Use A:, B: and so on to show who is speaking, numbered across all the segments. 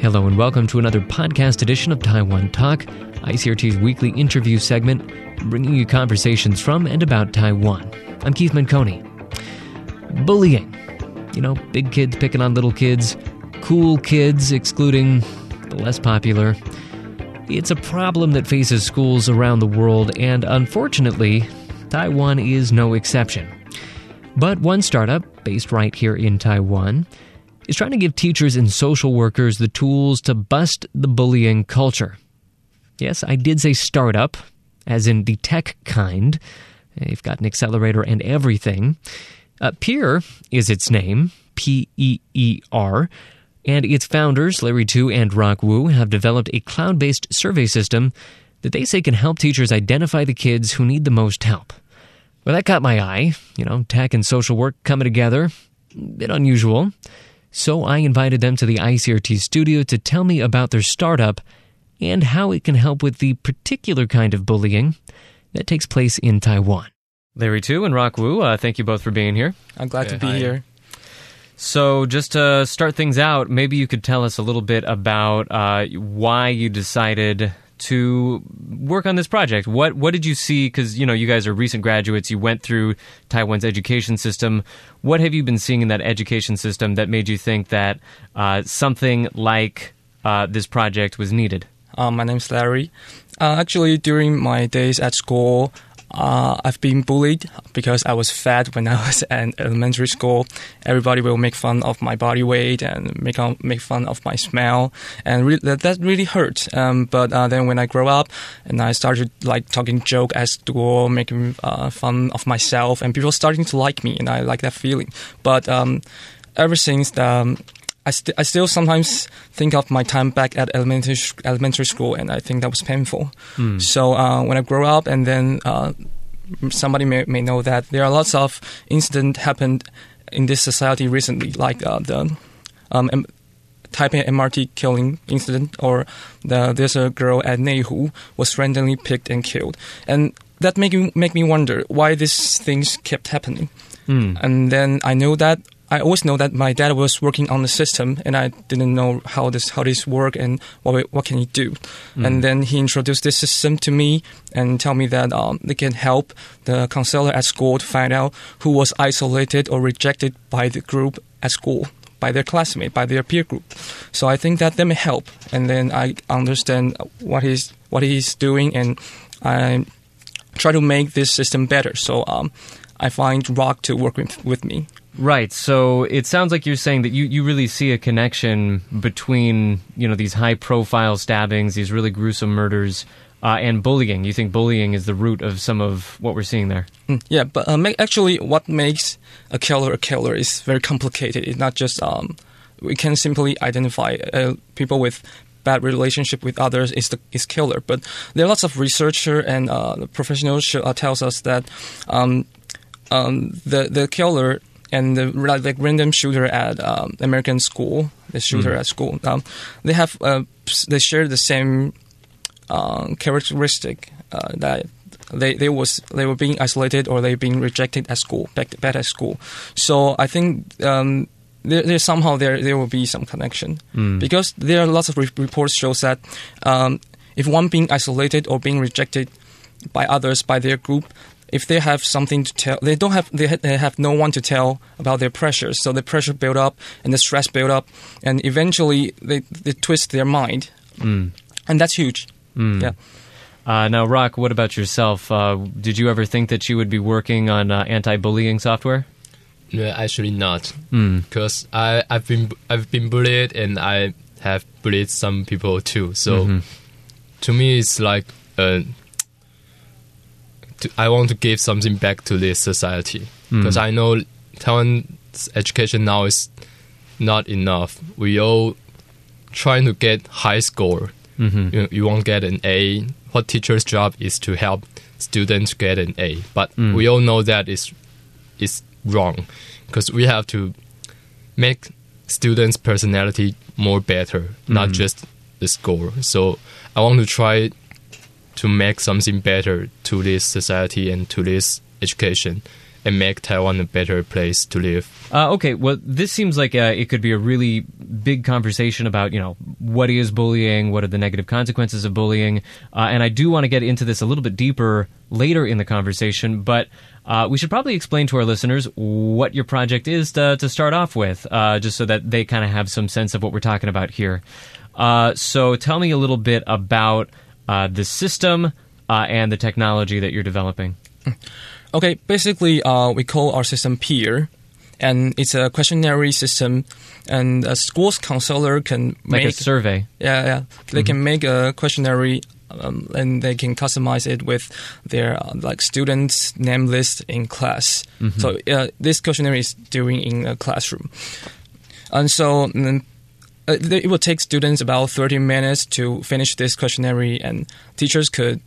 A: Hello and welcome to another podcast edition of Taiwan Talk, ICRT's weekly interview segment, bringing you conversations from and about Taiwan. I'm Keith Menconi. Bullying. You know, big kids picking on little kids, cool kids excluding the less popular. It's a problem that faces schools around the world, and unfortunately, Taiwan is no exception. But one startup, based right here in Taiwan, is trying to give teachers and social workers the tools to bust the bullying culture. Yes, I did say startup, as in the tech kind. They've got an accelerator and everything. Uh, Peer is its name, P E E R, and its founders, Larry Tu and Rock Wu, have developed a cloud based survey system that they say can help teachers identify the kids who need the most help. Well, that caught my eye. You know, tech and social work coming together. A bit unusual. So I invited them to the ICRT studio to tell me about their startup and how it can help with the particular kind of bullying that takes place in Taiwan. Larry Tu and Rock Wu, uh, thank you both for being here.
B: I'm glad
C: Yeah,
B: to be
C: hi.
B: here.
A: So, just to start things out, maybe you could tell us a little bit about uh, why you decided to work on this project. What what did you see? Because you know you guys are recent graduates. You went through Taiwan's education system. What have you been seeing in that education system that made you think that uh, something like uh, this project was needed?
B: Um, my name's Larry. Uh, actually, during my days at school, uh, I've been bullied because I was fat when I was in elementary school. Everybody will make fun of my body weight and make make fun of my smell, and re- that, that really hurt. Um, but uh, then when I grow up and I started like talking joke at school, making uh, fun of myself, and people starting to like me, and I like that feeling. But um, ever since the um, I, st- I still sometimes think of my time back at elementary sh- elementary school, and I think that was painful. So uh, when I grow up, and then uh, somebody may, may know that there are lots of incidents happened in this society recently, like uh, the um, M- Taipei MRT killing incident, or the, there's a girl at Neihu was randomly picked and killed, and that make me make me wonder why these things kept happening. And then I know that I always know that my dad was working on the system, and I didn't know how this how this work and what we- what can he do. And then he introduced this system to me and tell me that um, they can help the counselor at school to find out who was isolated or rejected by the group at school, by their classmate, by their peer group. So I think that that may help. And then I understand what he's what he's doing, and I try to make this system better. So um, I find Rock to work with, with me.
A: Right. So it sounds like you're saying that you, you really see a connection between you know these high profile stabbings, these really gruesome murders, uh, and bullying. You think bullying is the root of some of what we're seeing there.
B: Mm, Yeah, but uh, actually, what makes a killer a killer is very complicated. It's not just um, we can simply identify uh, people with bad relationship with others is the is killer. But there are lots of researcher and uh, professionals uh, tells us that um, um, the the killer and the like random shooter at um, American school, the shooter at school, um, they have uh, they share the same um, characteristic uh, that they they was they were being isolated or they being rejected at school back back at school. So I think. Um, there, there somehow there there will be some connection because there are lots of re- reports shows that um, if one being isolated or being rejected by others by their group if they have something to tell they don't have they, ha- they have no one to tell about their pressures so the pressure build up and the stress build up and eventually they, they twist their mind and that's huge yeah
A: Uh, now, Rock, what about yourself? Uh, did you ever think that you would be working on uh, anti-bullying software?
C: No, actually not. Because I I've been I've been bullied and I have bullied some people too. So to me, it's like uh, to, I want to give something back to this society hmm. because I know Taiwan's education now is not enough. We all trying to get high score. Mm-hmm. You, you won't get an A. What teacher's job is to help students get an A, but hmm. we all know that is is wrong because we have to make students' personality more better, not hmm. just the score. So I want to try to make something better to this society and to this education. and make Taiwan a better place to live.
A: Uh, okay, well, this seems like uh, it could be a really big conversation about, you know, what is bullying, what are the negative consequences of bullying, uh, and I do want to get into this a little bit deeper later in the conversation, but uh, we should probably explain to our listeners what your project is to, to start off with, uh, just so that they kind of have some sense of what we're talking about here. Uh, so tell me a little bit about the system and the technology that you're developing.
B: Okay, basically, uh, we call our system Peer, and it's a questionnaire system, and a school's counselor can make
A: a survey.
B: Yeah, yeah, they can make a questionnaire. Um, and they can customize it with their uh, like students' name list in class. So uh, this questionnaire is doing in a classroom, and so mm, uh, it will take students about 30 minutes to finish this questionnaire, and teachers could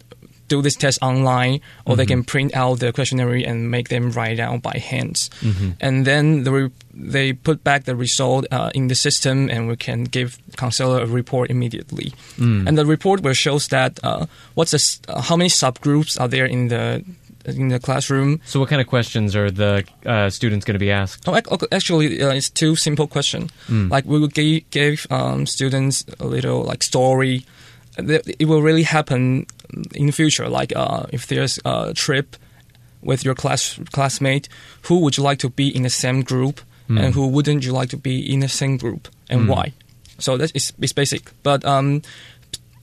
B: do this test online, or they can print out the questionnaire and make them write down by hands. And then the re- they put back the result uh, in the system, and we can give counselor a report immediately. And the report will shows that uh, what's the, uh, how many subgroups are there in the in the classroom.
A: So, what kind of questions are the uh, students going to be asked?
B: Oh, ac- ac- actually, uh, it's two simple question. Like we will give, give um, students a little like story. It will really happen in the future. Like uh, if there's a trip with your class classmate, who would you like to be in the same group, and who wouldn't you like to be in the same group, and why? So that is it's basic. But um,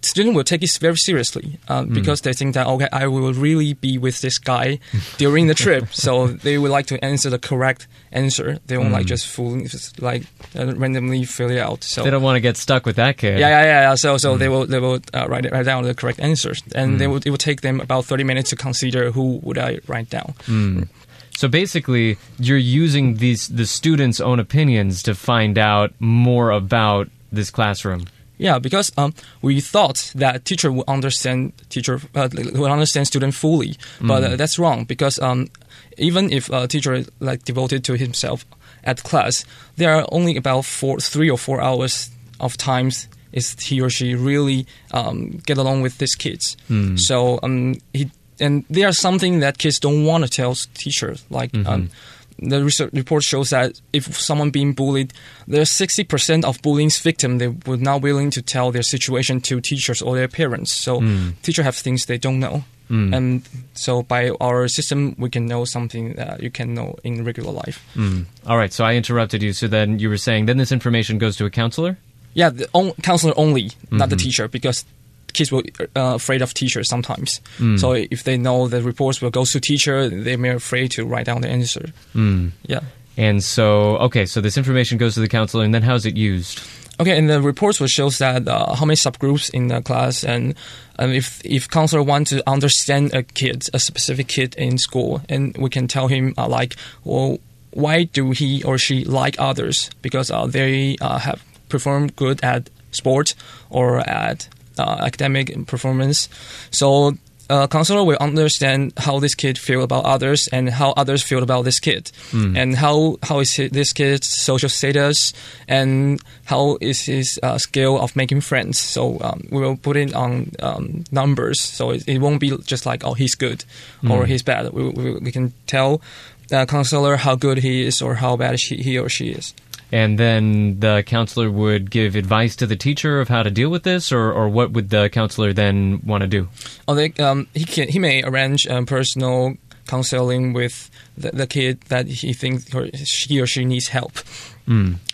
B: student will take it very seriously uh, because they think that okay, I will really be with this guy during the trip, so they would like to answer the correct answer. They don't like just fooling, just like uh, randomly fill it out. So
A: They don't want to get stuck with that kid.
B: yeah, yeah, yeah. So, so they will they will uh, write, it- write down the correct answers, and they will it will take them about thirty minutes to consider who would I write down.
A: So basically, you're using these the students' own opinions to find out more about this classroom.
B: Yeah, because um, we thought that teacher would understand teacher uh, would understand student fully, but uh, that's wrong because um, even if a teacher is like devoted to himself at class, there are only about four, three or four hours of times is he or she really um, get along with these kids. So um, he and there are something that kids don't want to tell teachers like. Um, the research report shows that if someone being bullied, there's 60% of bullying's victim they were not willing to tell their situation to teachers or their parents. So hmm. teacher have things they don't know. Hmm. And so by our system, we can know something that you can know in regular life. Hmm.
A: All right, so I interrupted you. So then you were saying then this information goes to a counselor?
B: Yeah, the on, counselor only, not the mm-hmm. teacher, because kids will uh, afraid of teachers sometimes. So if they know the reports will go to teacher, they may afraid to write down the answer. Yeah.
A: And so, okay, so this information goes to the counselor, and then how's it used?
B: Okay, and the reports will shows that uh, how many subgroups in the class, and um, if if counselor want to understand a kid, a specific kid in school, and we can tell him uh, like, well, why do he or she like others? Because uh, they uh, have performed good at sport or at academic performance. So uh, counselor will understand how this kid feel about others and how others feel about this kid, and how how is this kid's social status and how is his uh, skill of making friends. So um, we will put it on um, numbers, so it, it won't be just like oh he's good or he's bad. We, we, we can tell uh, counselor how good he is or how bad she, he or she is.
A: And then the counselor would give advice to the teacher of how to deal with this, or, or what would the counselor then want to do?
B: or they, um, he can he may arrange um, personal counseling with the, the kid that he thinks or he or she needs help,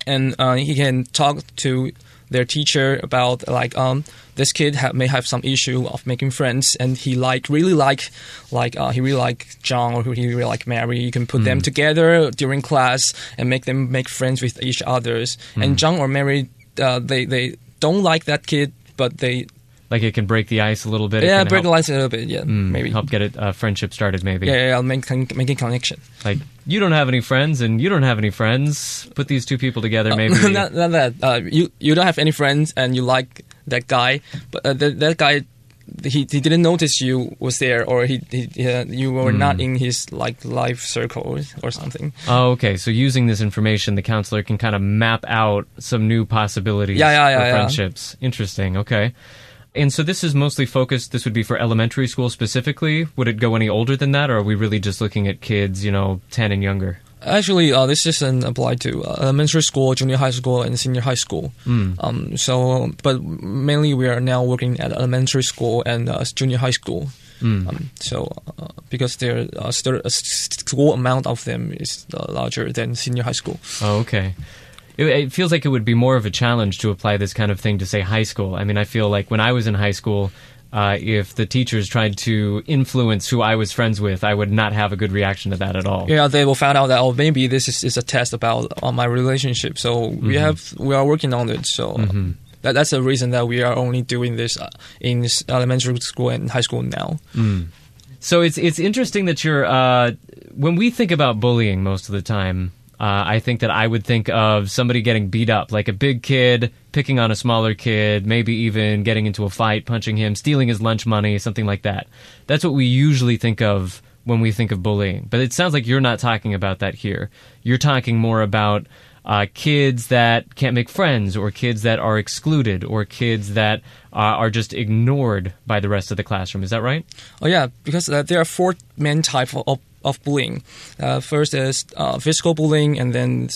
B: and uh, he can talk to their teacher about like um this kid ha- may have some issue of making friends and he like really like like uh, he really like John or he really like Mary. You can put them together during class and make them make friends with each others. And John or Mary uh, they they don't like that kid but they
A: Like it can break the ice a little bit.
B: yeah break the ice a little bit. Yeah maybe.
A: help get a uh, friendship started, maybe.
B: yeah, yeah, yeah make, making connection.
A: Like you don't have any friends, and you don't have any friends. Put these two people together, maybe.
B: not, not that uh, you you don't have any friends and you like that guy but uh, that, that guy he, he didn't notice you was there or he, he uh, you were not in his like life circle or something
A: Oh, okay. So using this information, the counselor can kind of map out some new possibilities
B: Yeah, yeah, yeah,
A: for
B: yeah.
A: friendships. Interesting. Okay. And so this is mostly focused. This would be for elementary school specifically. Would it go any older than that, or are we really just looking at kids, you know, ten and younger?
B: Actually, uh, this isn't applied to uh, elementary school, junior high school, and senior high school.
A: Mm.
B: Um, so, but mainly we are now working at elementary school and uh, junior high school.
A: Mm.
B: Um, so, uh, because there uh, still a school amount of them is uh, larger than senior high school.
A: Oh, okay. It, it feels like it would be more of a challenge to apply this kind of thing to say high school. I mean, I feel like when I was in high school, uh, if the teachers tried to influence who I was friends with, I would not have a good reaction to that at all.
B: Yeah, they will find out that oh maybe this is, is a test about on my relationship. So we have we are working on it. So
A: Mhm.
B: that's the reason that we are only doing this uh, in elementary school and high school now.
A: Mm. So it's it's interesting that you're uh, when we think about bullying most of the time. Uh, I think that I would think of somebody getting beat up, like a big kid picking on a smaller kid, maybe even getting into a fight, punching him, stealing his lunch money, something like that. That's what we usually think of when we think of bullying. But it sounds like you're not talking about that here. You're talking more about uh, kids that can't make friends, or kids that are excluded, or kids that uh, are just ignored by the rest of the classroom. Is that right?
B: Oh yeah, because uh, there are four main types of, of bullying. Uh, first is uh, physical bullying, and then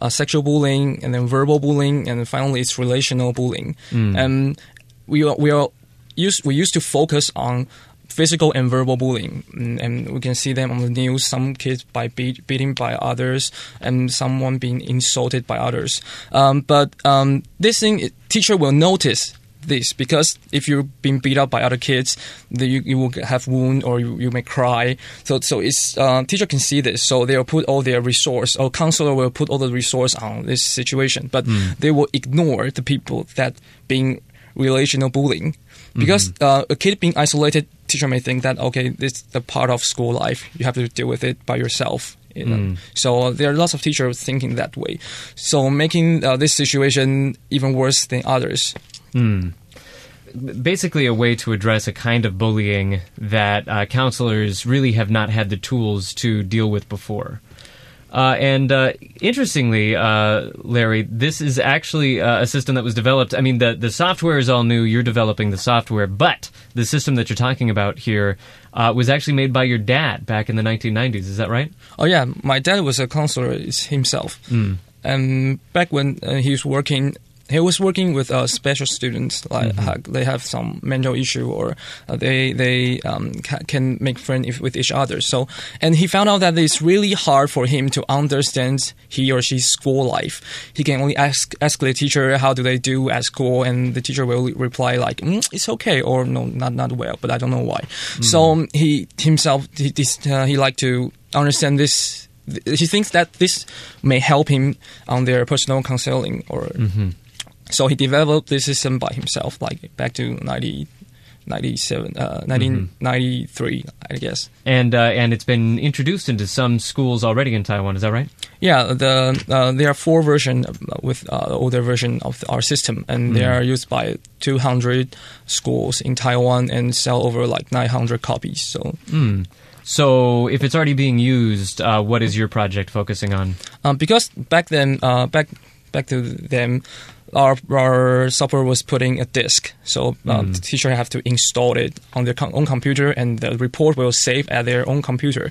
B: uh, sexual bullying, and then verbal bullying, and finally it's relational bullying. And we are, we are used we used to focus on physical and verbal bullying, Mm, and we can see them on the news. Some kids by beat, beating by others, and someone being insulted by others. Um, but um, this thing, teacher will notice this because if you're being beat up by other kids, then you, you will have wound or you, you may cry. So so it's uh, teacher can see this, so they'll put all their resource or counselor will put all the resource on this situation, but they will ignore the people that being relational bullying because uh, a kid being isolated, teacher may think that okay, this is the part of school life. You have to deal with it by yourself. You know? So there are lots of teachers thinking that way. So making uh, this situation even worse than others.
A: Hmm. Basically, a way to address a kind of bullying that uh, counselors really have not had the tools to deal with before. Uh, and uh, interestingly, uh, Larry, this is actually uh, a system that was developed. I mean, the, the software is all new. You're developing the software, but the system that you're talking about here uh, was actually made by your dad back in the 1990s. Is that right?
B: Oh yeah, my dad was a counselor himself. And back when uh, he was working, he was working with uh, special students. Like ha- they have some mental issue, or uh, they they um, ca- can make friends if- with each other. So, and he found out that it's really hard for him to understand he or she's school life. He can only ask ask the teacher how do they do at school, and the teacher will reply like mm, it's okay or no not not well, but I don't know why. So um, he himself he this, uh, he like to understand this he thinks that this may help him on their personal counseling or so he developed this system by himself like back to 90 97 uh, 1993 i guess
A: And uh, and it's been introduced into some schools already in Taiwan. Is that right?
B: yeah the uh, there are four versions with uh, older version of our system and they are used by 200 schools in taiwan and sell over like 900 copies so
A: Hmm. So, if it's already being used, uh, what is your project focusing on?
B: um, because back then, uh, back back to them, our our software was putting a disk, so uh, the teacher have to install it on their com- own computer, and the report will save at their own computer.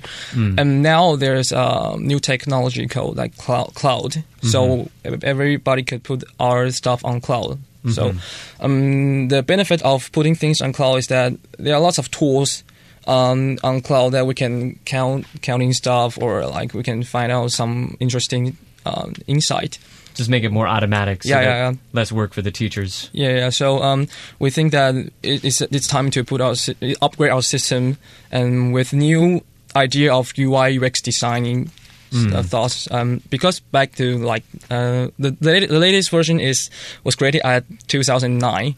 B: And now there's uh, new technology called like cloud, cloud. so everybody could put our stuff on cloud. So um, the benefit of putting things on cloud is that there are lots of tools um, on cloud that we can count counting stuff or like we can find out some interesting um, insight.
A: Just make it more automatic. So
B: Yeah, yeah, yeah.
A: Less work for the teachers.
B: Yeah, yeah. So um, we think that it's it's time to put our upgrade our system and with new idea of UI UX designing. Uh, thoughts um, because back to like uh, the the, the latest version is was created at 2009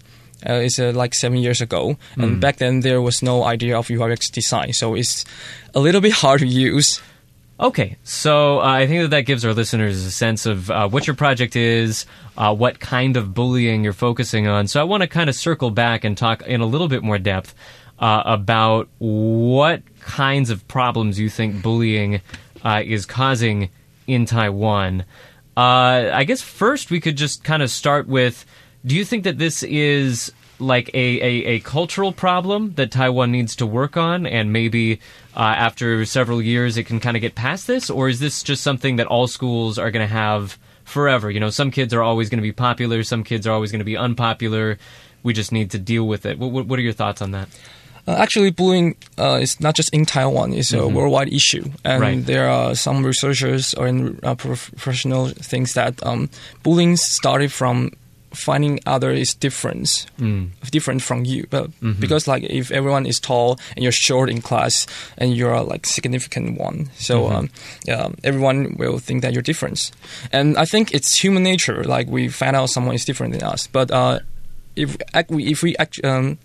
B: uh, it's uh, like seven years ago and back then there was no idea of UI UX design so it's a little bit hard to use
A: Okay, so uh, I think that that gives our listeners a sense of uh, what your project is, uh, what kind of bullying you're focusing on. So I want to kind of circle back and talk in a little bit more depth uh, about what kinds of problems you think bullying uh, is causing in Taiwan. Uh, I guess first we could just kind of start with do you think that this is like a, a, a cultural problem that Taiwan needs to work on, and maybe uh, after several years it can kind of get past this, or is this just something that all schools are going to have forever? You know, some kids are always going to be popular, some kids are always going to be unpopular. We just need to deal with it. What, what are your thoughts on that?
B: Uh, actually, bullying uh, is not just in Taiwan; it's a worldwide issue, and
A: Right.
B: there are some researchers or in, uh, prof- professional things that um, bullying started from finding other is different, different from you. But because like if everyone is tall and you're short in class and you're like significant one, so um, yeah, everyone will think that you're different. And I think it's human nature. Like we find out someone is different than us, but uh, if we- if we act, um,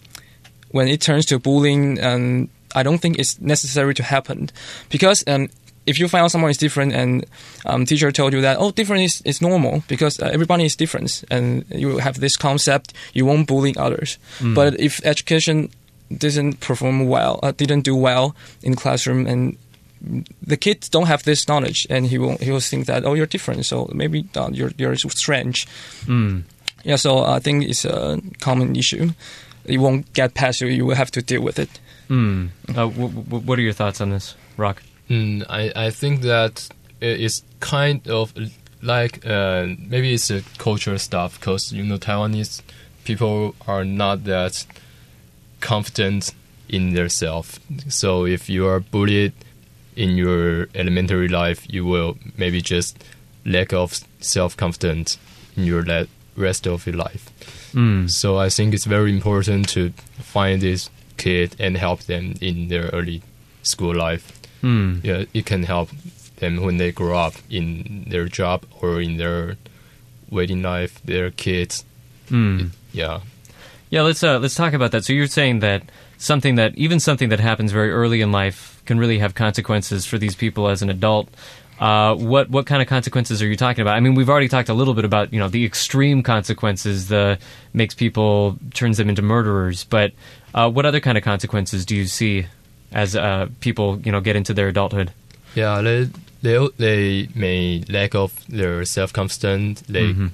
B: when it turns to bullying, um, I don't think it's necessary to happen because um, if you find out someone is different and um, teacher told you that oh different is, is normal because uh, everybody is different and you have this concept you won't bully others. But if education doesn't perform well, uh, didn't do well in classroom and the kids don't have this knowledge and he will he will think that oh you're different so maybe uh, you're you're strange yeah so I think it's a common issue it won't get past you you will have to deal with it
A: Mm. Uh, w- w- what are your thoughts on this, Rock?
C: Mm, I, I think that it is kind of like uh, maybe it's a cultural stuff because you know Taiwanese people are not that confident in themselves. So if you are bullied in your elementary life, you will maybe just lack of self confidence in your le- rest of your life.
A: Mm.
C: So I think it's very important to find this kid and help them in their early school life
A: Mm.
C: yeah, it can help them when they grow up in their job or in their wedding life, their kids.
A: Mm.
C: Yeah.
A: Yeah, let's uh, let's talk about that. So you're saying that something that even something that happens very early in life can really have consequences for these people as an adult. Uh, what what kind of consequences are you talking about? I mean, we've already talked a little bit about you know the extreme consequences, the makes people turns them into murderers. But uh, what other kind of consequences do you see as uh, people you know get into their adulthood?
C: Yeah, they they they may lack of their self confidence. They
A: Mhm.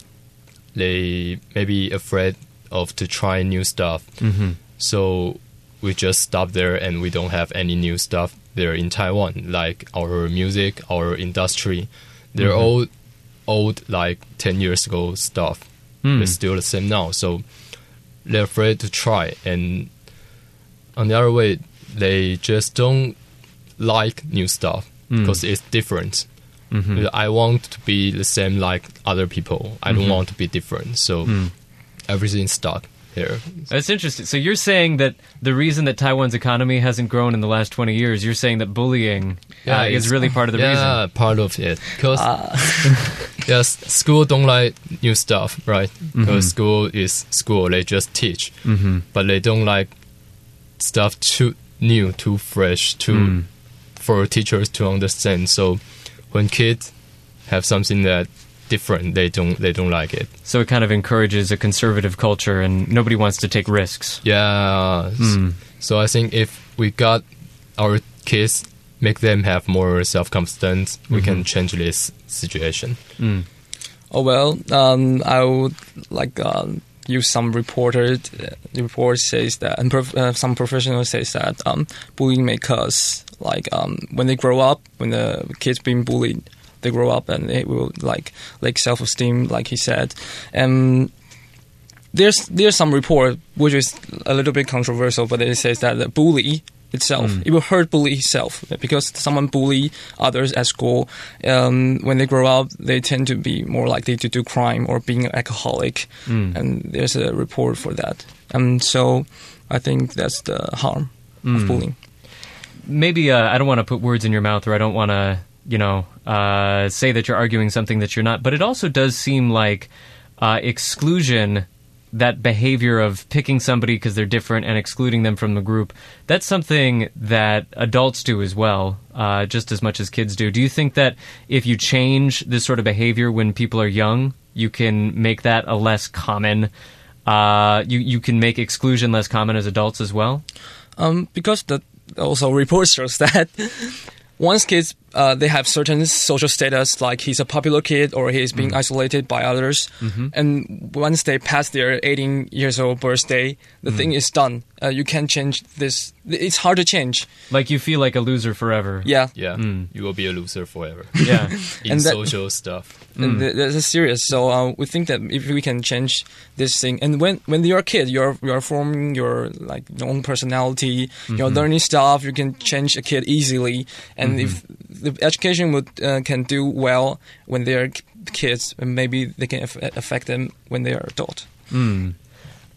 C: they may be afraid of to try new stuff.
A: Mm-hmm.
C: So we just stop there and we don't have any new stuff there in Taiwan, like our music, our industry. They're all old, like 10 years ago stuff.
A: Mm.
C: It's still the same now. So they're afraid to try. And on the other way, they just don't like new stuff
A: Mm.
C: because it's different.
A: Mm-hmm.
C: I want to be the same like other people. I don't
A: Mhm.
C: want to be different. So
A: Mm.
C: everything's stuck here.
A: That's interesting. So you're saying that the reason that Taiwan's economy hasn't grown in the last 20 years, you're saying that bullying uh, is really part of the
C: yeah,
A: reason.
C: part of it. Because
B: uh,
C: yes, school don't like new stuff, right?
A: Mm-hmm.
C: Because school is school; they just teach,
A: Mm-hmm.
C: but they don't like stuff too new, too fresh, too
A: Mm.
C: for teachers to understand. So when kids have something that different, they don't they don't like it.
A: So it kind of encourages a conservative culture, and nobody wants to take risks.
C: Yeah.
A: Mm.
C: So I think if we got our kids, make them have more self confidence, we can change this situation.
A: Mm.
B: Oh well, um, I would like um, use some reported uh, report says that and prof- uh, some professional says that um, bullying may cause like um, when they grow up when the kids being bullied they grow up and it will like like self esteem like he said. And there's there's some report which is a little bit controversial but it says that the bully itself it will hurt bully itself because someone bully others at school um, when they grow up they tend to be more likely to do crime or being an alcoholic
A: Mm.
B: and there's a report for that and so I think that's the harm of
A: Mm.
B: bullying
A: Maybe uh, I don't want to put words in your mouth, or I don't want to, you know, uh, say that you're arguing something that you're not. But it also does seem like uh, exclusion, that behavior of picking somebody because they're different and excluding them from the group, that's something that adults do as well, uh, just as much as kids do. Do you think that if you change this sort of behavior when people are young, you can make that a less common? Uh, you you can make exclusion less common as adults as well.
B: Um, because the also report shows that once kids uh, they have certain social status, like he's a popular kid or he's being isolated by others. And once they pass their 18 years old birthday, the thing is done. Uh, you can't change this. It's hard to change.
A: Like you feel like a loser forever.
B: Yeah.
C: Yeah, you will be a loser forever
A: Yeah.
C: in
B: And that-
C: social stuff.
B: And th- this is serious. So uh, we think that if we can change this thing, and when when you're a kid, you're you're forming your like own personality. You're learning stuff. You can change a kid easily. And if the education would uh, can do well when they're kids, maybe they can aff- affect them when they are adult.
A: Mm.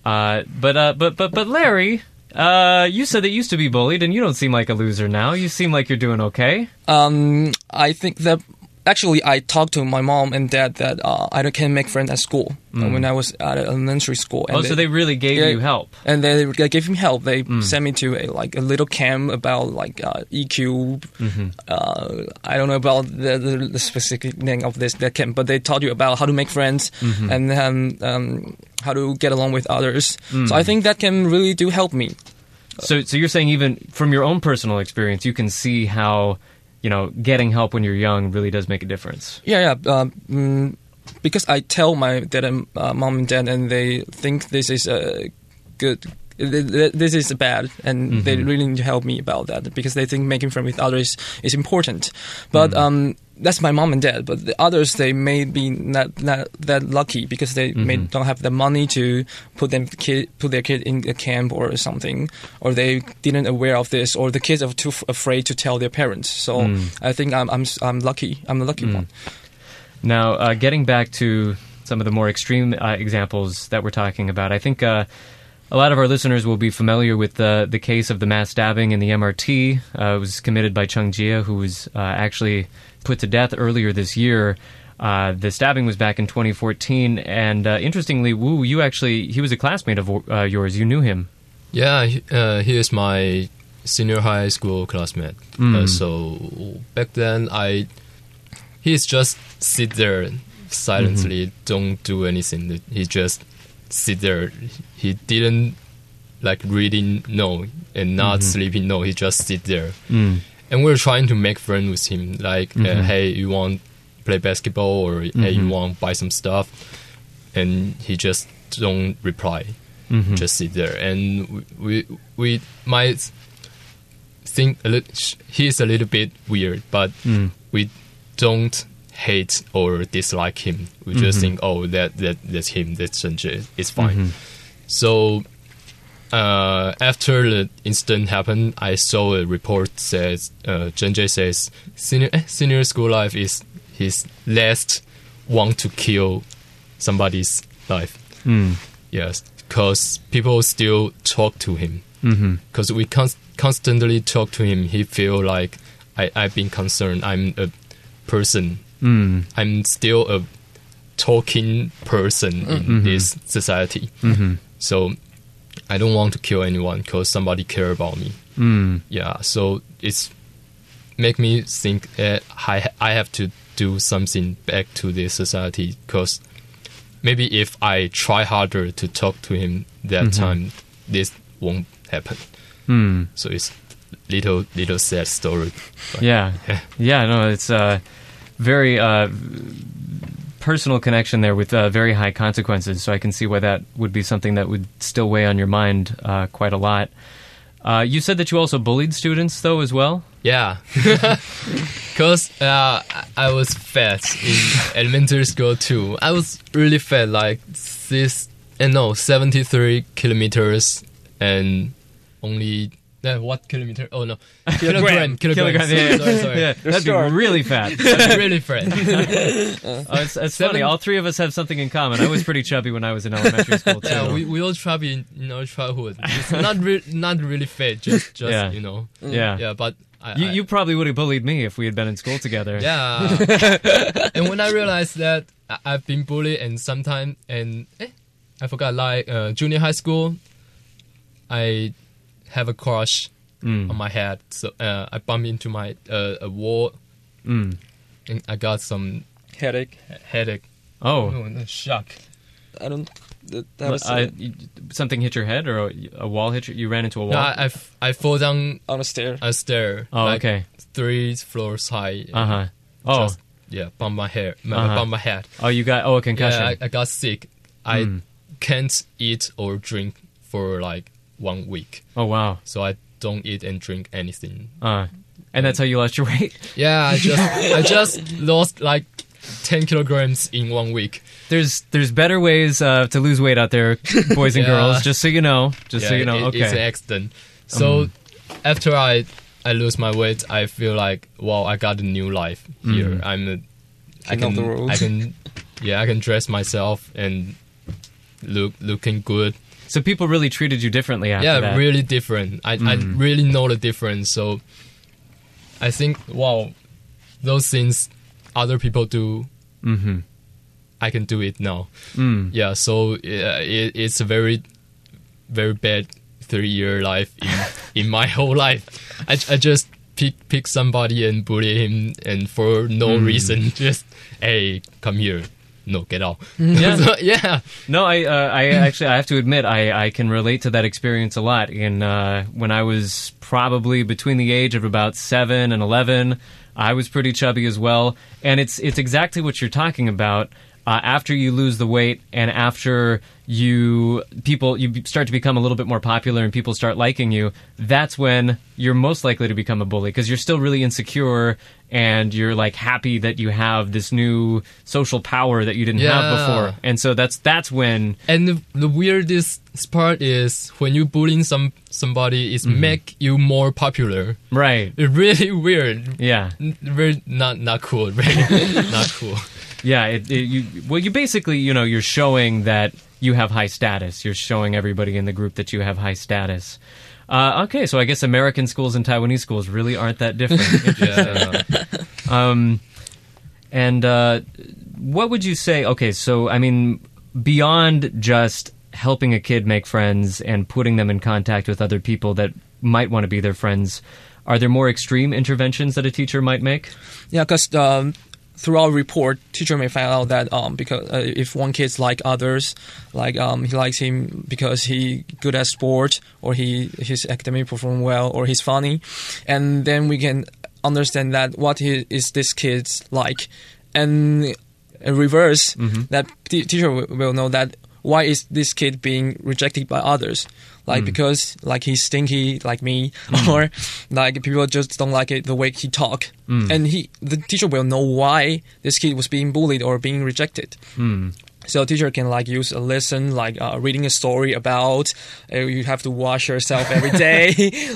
A: Uh, but uh, but but but Larry, uh, you said that you used to be bullied, and you don't seem like a loser now. You seem like you're doing okay.
B: Um, I think that actually I talked to my mom and dad that uh, I can make friends at school uh, when I was at elementary school. And
A: oh, so they really gave
B: Yeah.
A: you help.
B: and they, they gave me help. They sent me to a like a little camp about like uh, EQ. Uh, I don't know about the, the, the specific name of this that camp, but they taught you about how to make friends and then um, how to get along with others. So I think that can really do help me.
A: So so you're saying even from your own personal experience, you can see how you know getting help when you're young really does make a difference.
B: Yeah, yeah. Um, mm, because I tell my dad and uh, mom and dad, and they think this is a good. th- th- This is bad, and they really need to help me about that because they think making friends with others is important. But um, that's my mom and dad. But the others, they may be not, not that lucky because they may don't have the money to put them kid, put their kid in a camp or something, or they didn't aware of this, or the kids are too f- afraid to tell their parents. So I think I'm I'm I'm lucky. I'm the lucky one.
A: Now, uh, getting back to some of the more extreme uh, examples that we're talking about, I think uh, a lot of our listeners will be familiar with the the case of the mass stabbing in the MRT. Uh, it was committed by Cheng Chieh, who was uh, actually put to death earlier this year. Uh, the stabbing was back in 2014, and uh, interestingly, Wu, you actually he was a classmate of uh, yours. You knew him.
C: Yeah, he, uh, he is my senior high school classmate. Uh, so back then, I he's just sit there silently, don't do anything. He just sit there. He didn't like reading, no, and not sleeping, no. He just sit there,
A: Mm.
C: and we're trying to make friends with him. Like, uh, hey, you want play basketball, or hey, you want buy some stuff, and he just don't reply
A: Mhm.
C: just sit there and we we, we might think a little he's a little bit weird but
A: Mm.
C: we don't hate or dislike him we just think oh that that that's him that's Zhenzhe it's fine so uh, after the incident happened, I saw a report says uh, says senior eh, senior school life is his last want to kill somebody's life.
A: Mm.
C: Yes, because people still talk to him. Because we const- constantly talk to him, he feel like I, I've been concerned. I'm a person.
A: Mm.
C: I'm still a talking person in this society.
A: hmm
C: So I don't want to kill anyone because somebody care about me.
A: Mm.
C: Yeah, so it's make me think I I have to do something back to this society because maybe if I try harder to talk to him that time, this won't happen.
A: Mm.
C: So it's little little sad story. But
A: Yeah.
C: Yeah.
A: Yeah, no, it's a very uh, personal connection there with uh, very high consequences. So I can see why that would be something that would still weigh on your mind uh, quite a lot. Uh, you said that you also bullied students, though, as well.
C: Yeah, because uh, I- was fat in elementary school too. I was really fat, like this, and no, seventy three kilometers, and only uh, what kilometer? Oh no, kilogram, kilogram.
A: Kilogram, yeah,
C: Sorry, sorry.
A: yeah, that'd
B: short.
A: be really fat.
C: I'm really fat.
A: Oh, it's it's funny. All three of us have something in common. I was pretty chubby when I was in elementary school too.
C: Yeah, we, we all chubby in, in our childhood. It's not re- not really fat, just just
A: Yeah.
C: you know.
A: yeah.
C: Yeah, but I,
A: You,
C: I-
A: you probably would have bullied me if we had been in school together.
C: Yeah. and when I realized that I- I've been bullied and sometimes and eh, I forgot like uh, junior high school, I have a crush
A: Mm.
C: on my head, so uh, I bumped into my uh, a wall
A: Mm.
C: and I got some
B: Headache.
C: he- headache.
A: Oh,
C: Oh, no, shock.
B: I don't. That, that was
A: you- something hit your head, or a, a wall hit you? You ran into a wall.
C: No, I, I f- I fall down
B: on a stair.
C: a stair.
A: oh,
C: like
A: okay.
C: three floors high.
A: Uh huh. Oh,
C: Just, yeah, bump my hair,
A: Uh-huh.
C: bump my head.
A: oh, you got oh a concussion.
C: Yeah, I, I got sick. I
A: Mm.
C: can't eat or drink for like one week,
A: oh wow.
C: so I don't eat and drink anything.
A: Uh, and that's how you lost your weight.
C: Yeah, I just I just lost like ten kilograms in one week.
A: There's there's better ways uh, to lose weight out there, boys and
C: Yeah.
A: girls. Just so you know. Just so you know.
C: it-
A: okay. Mm.
C: it's an accident. So after I I lose my weight, I feel like wow, I got a new life here.
A: Mm.
C: I'm a, I
B: King of
C: can
B: the world.
C: I can yeah I can dress myself and look looking good.
A: So people really treated you differently after
C: yeah,
A: that.
C: really different. I I
A: Mm.
C: really know the difference. So I think wow, those things other people do,
A: Mm-hmm.
C: I can do it now.
A: Mm.
C: Yeah, so it, it's a very, very bad three year life in, in my whole life. I, I just pick pick somebody and bully him, and for no
A: Hmm.
C: reason, just hey, come here, no, get all.
A: Yeah.
C: So, yeah,
A: No, I, uh, I actually, I have to admit, I, I can relate to that experience a lot. In uh, when I was probably between the age of about seven and eleven, I was pretty chubby as well, and it's it's exactly what you're talking about. Uh, after you lose the weight, and after you people you start to become a little bit more popular, and people start liking you, that's when you're most likely to become a bully because you're still really insecure, and you're like happy that you have this new social power that you didn't have before, and so that's that's when
C: and the, the weirdest part is when you bullying some somebody, is
A: Mm-hmm.
C: make you more popular.
A: right,
C: It's really weird.
A: yeah,
C: Very not not cool. Really not cool.
A: Yeah. It, it, you well, you basically you know you're showing that you have high status. You're showing everybody in the group that you have high status. Uh, okay, so I guess American schools and Taiwanese schools really aren't that different.
C: Yeah.
A: Um, and uh, what would you say? Okay, so I mean, beyond just helping a kid make friends and putting them in contact with other people that might want to be their friends, are there more extreme interventions that a teacher might make?
B: Yeah, because um, through our report, teacher may find out that um, because uh, if one kid's like others, like um, he likes him because he good at sport or he his academic perform well or he's funny, and then we can understand that what he, is this kid's like, and in reverse, that t- teacher will, will know that why is this kid being rejected by others like hmm. because like he's stinky like me hmm. or like people just don't like it the way he talk. Hmm. And he the teacher will know why this kid was being bullied or being rejected so a teacher can like use a lesson like uh, reading a story about uh, you have to wash yourself every day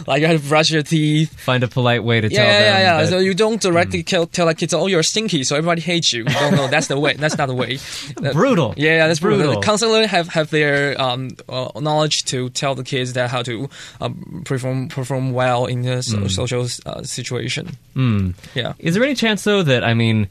B: like you have to brush your teeth
A: Find a polite way to
B: yeah,
A: tell
B: yeah,
A: them.
B: yeah, yeah.
A: that-
B: So you don't directly tell, tell like kids, oh, you're stinky, so everybody hates you. No, no, that's the way. That's not the way. That-
A: Brutal.
B: Yeah, yeah, that's brutal.
A: Brutal.
B: The counselor have have their um, uh, knowledge to tell the kids that how to um, perform perform well in the so- social uh, situation.
A: Hmm.
B: Yeah.
A: Is there any chance though that I mean,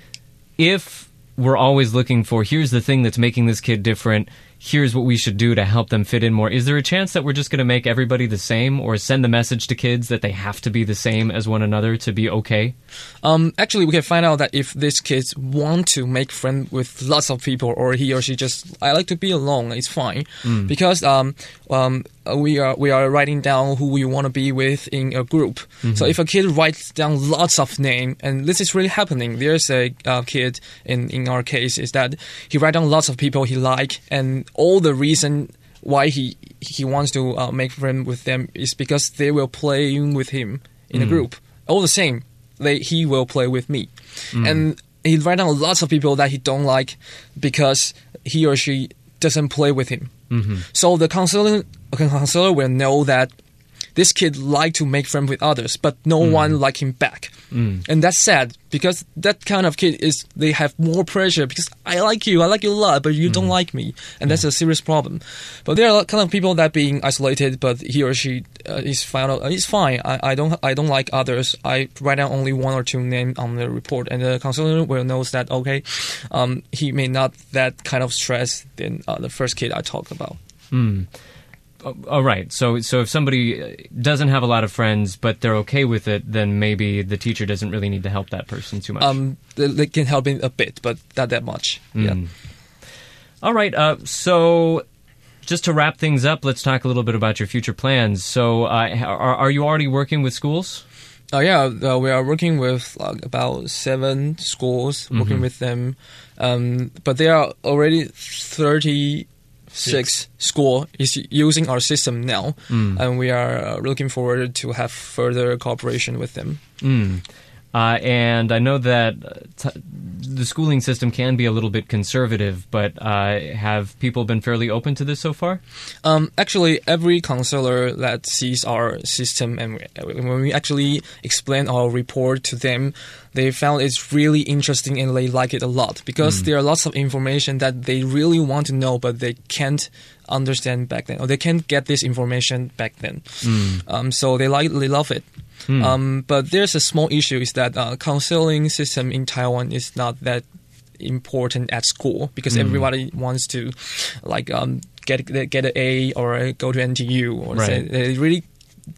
A: if we're always looking for here's the thing that's making this kid different, here's what we should do to help them fit in more. Is there a chance that we're just going to make everybody the same, or send the message to kids that they have to be the same as one another to be okay?
B: Um, actually, we can find out that if these kids want to make friends with lots of people, or he or she just I like to be alone, it's fine because um, um, we are we are writing down who we want to be with in a group. So if a kid writes down lots of name, and this is really happening. There's a uh, kid in in our case is that he write down lots of people he like, and all the reason why he he wants to uh, make friend with them is because they will playing with him in a group. All the same, they he will play with me, and he write down lots of people that he don't like because he or she doesn't play with him. Mm-hmm. So the counselor counselor will know that this kid like to make friends with others, but no one like him back. And that's sad because that kind of kid is they have more pressure because I like you, I like you a lot, but you don't like me, and that's a serious problem. But there are kind of people that being isolated, but he or she uh, is found out uh, it's fine. I, I don't I don't like others. I write down only one or two names on the report, and the counselor will knows that okay, um, he may not that kind of stress than uh, the first kid I talked about.
A: Oh, oh, right. So, so if somebody uh, doesn't have a lot of friends, but they're okay with it, then maybe the teacher doesn't really need to help that person too much.
B: Um, they, can help him a bit, but not that much. Yeah.
A: All right. Uh, so, just to wrap things up, let's talk a little bit about your future plans. So, uh, are, are you already working with schools?
B: Uh, yeah, uh, we are working with like about seven schools, working
A: Mhm.
B: with them. Um, but there are already thirty six school is using our system now,
A: Mm.
B: and we are uh, looking forward to have further cooperation with them.
A: Mm. Uh, and I know that uh, t- the schooling system can be a little bit conservative, but uh, have people been fairly open to this so far?
B: Um, actually, every counselor that sees our system and we- when we actually explain our report to them, they found it's really interesting and they like it a lot because there are lots of information that they really want to know but they can't understand back then or they can't get this information back then. Um, so they like they love it. Um, but there's a small issue is that uh, counseling system in Taiwan is not that important at school because everybody wants to like um, get get an A or go to NTU or say,
A: Right.
B: they really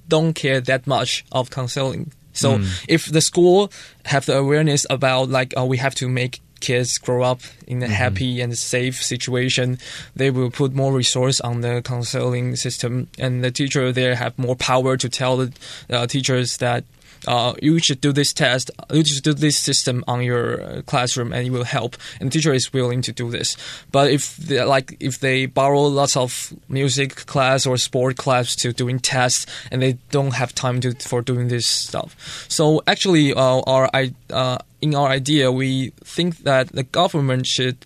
B: don't care that much of counseling. So if the school have the awareness about like oh, we have to make kids grow up in a happy and safe situation, they will put more resource on the counseling system, and the teacher there have more power to tell the uh, teachers that. Uh, you should do this test. You should do this system on your classroom, and it will help. And the teacher is willing to do this. But if they, like if they borrow lots of music class or sport class to doing tests, and they don't have time to for doing this stuff. So actually, uh, our I uh, in our idea, we think that the government should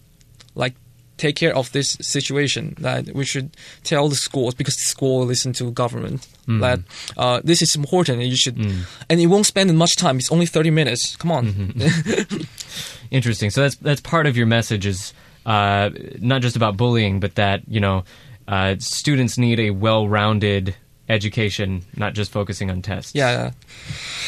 B: like take care of this situation. That we should tell the schools because the school listen to government that uh, this is important. And you should, and it won't spend much time. It's only thirty minutes. Come on.
A: Interesting. So that's that's part of your message is uh, not just about bullying, but that you know uh, students need a well-rounded education, not just focusing on tests.
B: yeah.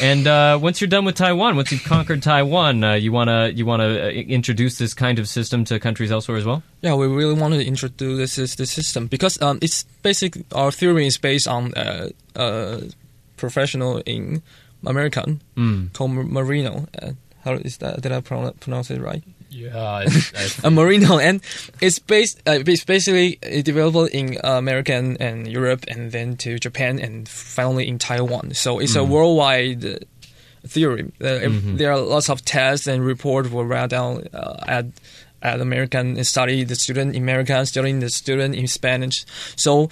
A: And uh, once you're done with Taiwan, once you've conquered Taiwan, uh, you wanna you wanna uh, introduce this kind of system to countries elsewhere as well.
B: Yeah, we really want to introduce this is the system because um, it's basic. Our theory is based on uh, uh, professional in American
A: Mm.
B: called Marino. Uh, how is that? Did I pronounce, pronounce it right?
C: Yeah,
B: a Marino, and it's based. Uh, it's basically uh, developed in American and Europe, and then to Japan, and finally in Taiwan. So it's a worldwide uh, theory. Uh, if There are lots of tests and reports were read down uh, at at American study the student in American, studying the student in Spanish. So.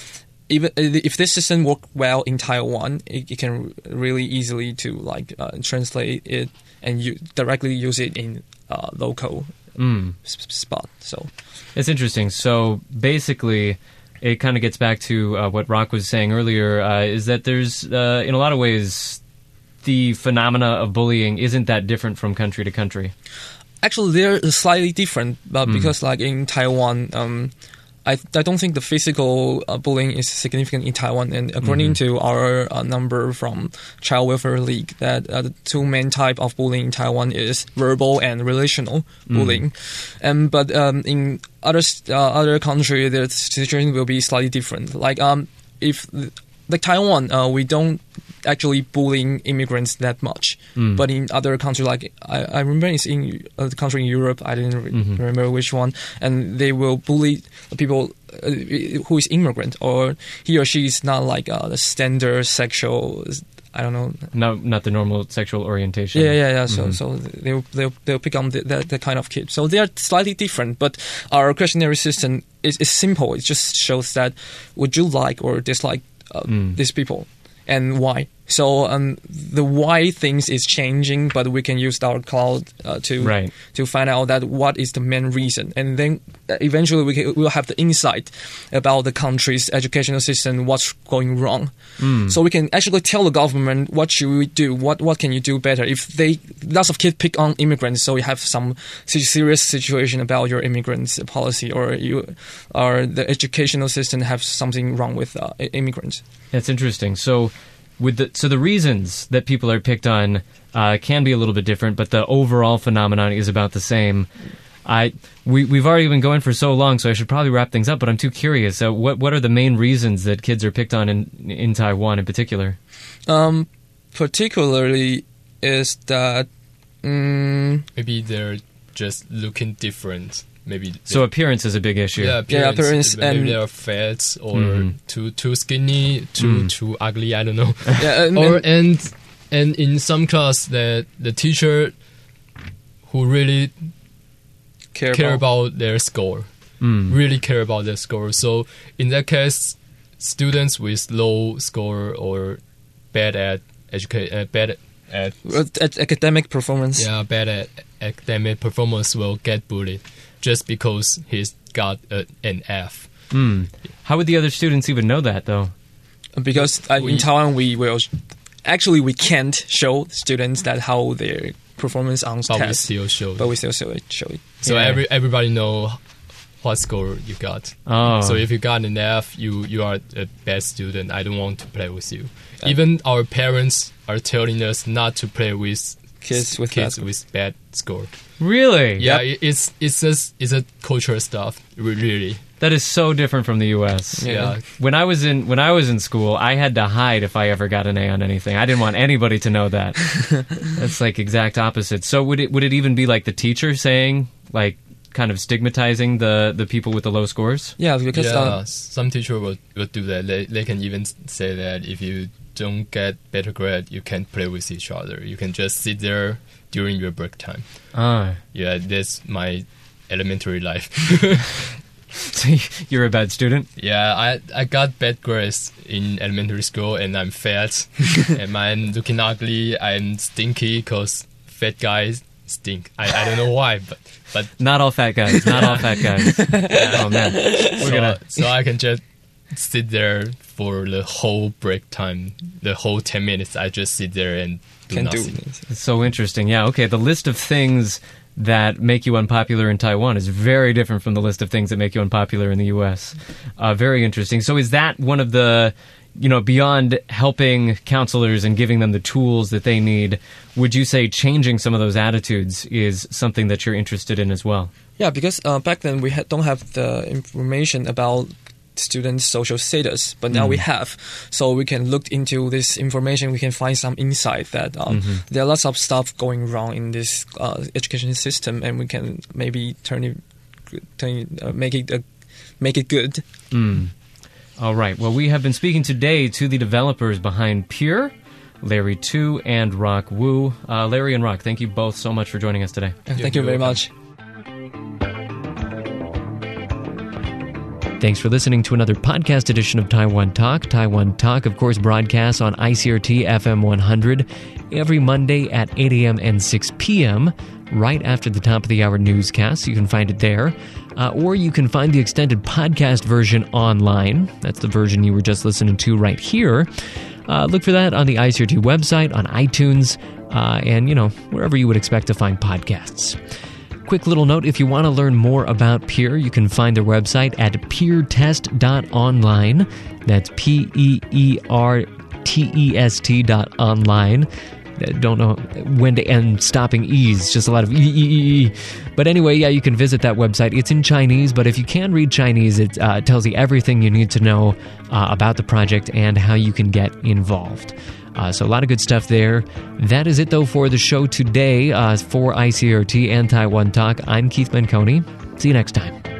B: Even uh, if this system work well in Taiwan, it, it can really easily to like uh, translate it and you directly use it in uh, local
A: Mm.
B: spot. So
A: It's interesting. So basically, it kind of gets back to uh, what Rock was saying earlier. Uh, is that there's uh, in a lot of ways the phenomena of bullying isn't that different from country to country.
B: actually, they're slightly different, but because like in Taiwan, um, I I don't think the physical uh, bullying is significant in Taiwan. And according to our uh, number from Child Welfare League, that uh, the two main type of bullying in Taiwan is verbal and relational bullying. And but um, in other uh, other country, the situation will be slightly different. Like um, if like Taiwan, uh, we don't actually bullying immigrants that much. But in other countries, like I, I remember it's in a country in Europe, I didn't re- remember which one, and they will bully people uh, who is immigrant or he or she is not like uh, the standard sexual. I don't know.
A: Not not the normal sexual orientation.
B: Yeah, yeah, yeah. So, so they'll they'll they'll pick on the, that, that kind of kid. So they are slightly different, but our questionnaire system is, is simple. It just shows that would you like or dislike uh, these people and why. So um, the why things is changing, but we can use our cloud uh, to
A: Right.
B: to find out that what is the main reason, and then uh, eventually we we'll have the insight about the country's educational system, what's going wrong. So we can actually tell the government what should we do, what what can you do better. If they lots of kids pick on immigrants, so you have some serious situation about your immigrants policy, or you or the educational system have something wrong with uh, immigrants.
A: That's interesting. So, with the so the reasons that people are picked on uh, can be a little bit different, but the overall phenomenon is about the same. I we we've already been going for so long, so I should probably wrap things up. But I'm too curious. So, what what are the main reasons that kids are picked on in in Taiwan in particular?
B: Um, particularly is that. Mm,
C: maybe they're just looking different. Maybe
A: So appearance is a big issue.
C: yeah, appearance,
B: appearance
C: maybe
B: and-
C: they're fat or
A: Mhm.
C: too too skinny, too
A: Mm.
C: too ugly. I don't know.
B: yeah, and-
C: or
B: and-
C: and and in some class that the teacher who really
B: Care,
C: care
B: about,
C: about their score
A: Mm.
C: really care about their score so in that case students with low score or bad at educate uh, bad at
B: at academic performance.
C: yeah bad at academic performance will get bullied just because he's got a, an F
A: Mm. How would the other students even know that, though?
B: because uh,
C: We-
B: in Taiwan we will actually we can't show students that how their performance on
C: but we
B: test,
C: still show
B: but we still show it. Show it.
C: so
A: Yeah.
C: every everybody know what score you got
A: Oh,
C: So if you got an F, you you are a bad student. I don't want to play with you. Even our parents are telling us not to play with
B: Kids with
C: kids
B: bad-
C: with bad score.
A: really?
C: Yeah, it- it's it's just it's a cultural stuff. Really.
A: That is so different from the U.S.
B: Yeah.
C: Yeah.
A: When I was in when I was in school, I had to hide if I ever got an A on anything. I didn't want anybody to know that. That's like exact opposite. So would it would it even be like the teacher saying like kind of stigmatizing the the people with the low scores?
B: Yeah, because
C: yeah.
B: uh,
C: some teacher will, will do that. They they can even say that if you don't get better grade, you can't play with each other. You can just sit there during your break time.
A: Ah,
C: Yeah, that's my elementary life.
A: so you're a bad student.
C: Yeah, I I got bad grades in elementary school, and I'm fat, and I'm looking ugly. I'm stinky because fat guys stink. I, I don't know why, but but
A: Not all fat guys. Not all fat guys. oh man,
C: so,
A: gonna.
C: so I can just sit there for the whole break time, the whole ten minutes. I just sit there and do
B: can do.
C: nothing.
A: It's so interesting. Yeah. Okay. The list of things that make you unpopular in Taiwan is very different from the list of things that make you unpopular in the U.S. Uh, very interesting. So, is that one of the, you know, beyond helping counselors and giving them the tools that they need? Would you say changing some of those attitudes is something that you're interested in as well?
B: Yeah, because uh, back then we ha- don't have the information about students' social status, but now we have. So we can look into this information. We can find some insight that um, there are lots of stuff going wrong in this uh, education system, and we can maybe turn it, turn it uh, make it uh, make it good.
A: Mm. All right. Well, we have been speaking today to the developers behind Peer, Larry Tu and Rock Wu. Uh, Larry and Rock, thank you both so much for joining us today.
B: Thank you very much.
A: Thanks for listening to another podcast edition of Taiwan Talk. Taiwan Talk, of course, broadcasts on ICRT FM 100 every Monday at 8 a.m. and 6 p.m., right after the top of the hour newscast. You can find it there. Uh, or you can find the extended podcast version online. That's the version you were just listening to right here. Uh, look for that on the ICRT website, on iTunes, uh, and, you know, wherever you would expect to find podcasts. Quick little note if you want to learn more about Peer, you can find their website at peertest.online. That's P E E R T E S T dot online. Uh, Don't know when to end stopping E's, just a lot of E E E. But anyway, yeah, you can visit that website. It's in Chinese, but if you can read Chinese, it uh, tells you everything you need to know uh, about the project and how you can get involved. Uh, so a lot of good stuff there. That is it though for the show today. Uh, for ICRT and Taiwan Talk, I'm Keith Menconi. See you next time.